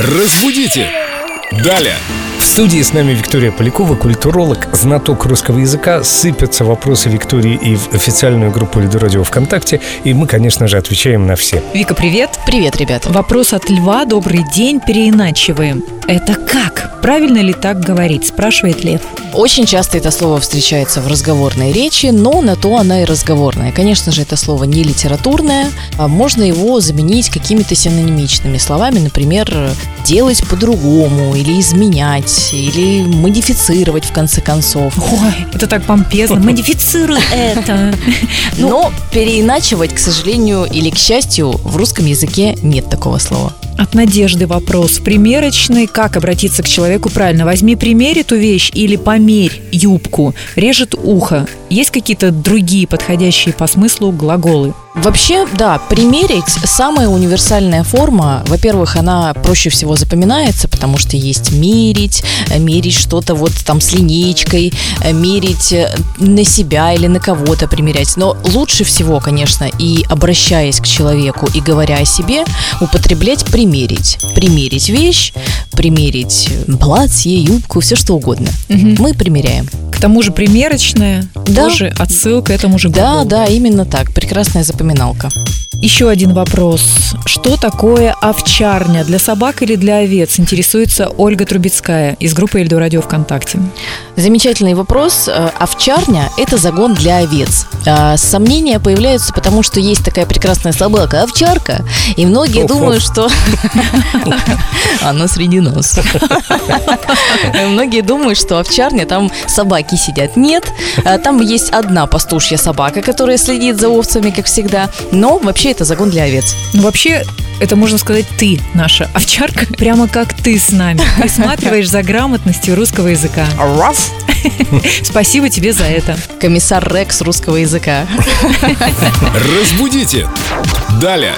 Разбудите! Далее! В студии с нами Виктория Полякова, культуролог, знаток русского языка. Сыпятся вопросы Виктории и в официальную группу Лиду Радио ВКонтакте. И мы, конечно же, отвечаем на все. Вика, привет. Привет, ребят. Вопрос от Льва. Добрый день. Переиначиваем. Это как? Правильно ли так говорить? Спрашивает Лев. Очень часто это слово встречается в разговорной речи, но на то она и разговорная. Конечно же, это слово не литературное, а можно его заменить какими-то синонимичными словами, например, делать по-другому, или изменять, или модифицировать в конце концов. Ой, это так помпезно. Модифицируй это. Но переиначивать, к сожалению или к счастью, в русском языке нет такого слова. От Надежды вопрос. В примерочной как обратиться к человеку правильно? Возьми, примерь эту вещь или померь юбку. Режет ухо. Есть какие-то другие подходящие по смыслу глаголы? Вообще, да, примерить самая универсальная форма. Во-первых, она проще всего запоминается, потому что есть мерить, э, мерить что-то вот там с линейкой, э, мерить э, на себя или на кого-то примерять. Но лучше всего, конечно, и обращаясь к человеку и говоря о себе, употреблять примерить. Примерить вещь, примерить платье, юбку, все что угодно. Мгм. Мы примеряем. К тому же примерочная, Да. тоже отсылка к этому же Да, глаголу. да, именно так. Прекрасная запоминалка. Еще один вопрос. Что такое овчарня? Для собак или для овец? Интересуется Ольга Трубецкая из группы Эльдо Радио ВКонтакте. Замечательный вопрос. Э, Овчарня – это загон для овец. А, Сомнения появляются, потому что есть такая прекрасная собака – овчарка. И многие Оф, думают, что она среди нас. Многие думают, что овчарня, там собаки сидят. Нет, а, там есть одна пастушья собака, которая следит за овцами, как всегда. Но вообще это загон для овец. Ну, вообще, это можно сказать ты, наша овчарка, прямо как ты с нами. Присматриваешь за грамотностью русского языка. Спасибо тебе за это. Комиссар Рекс русского языка. Разбудите! Далее!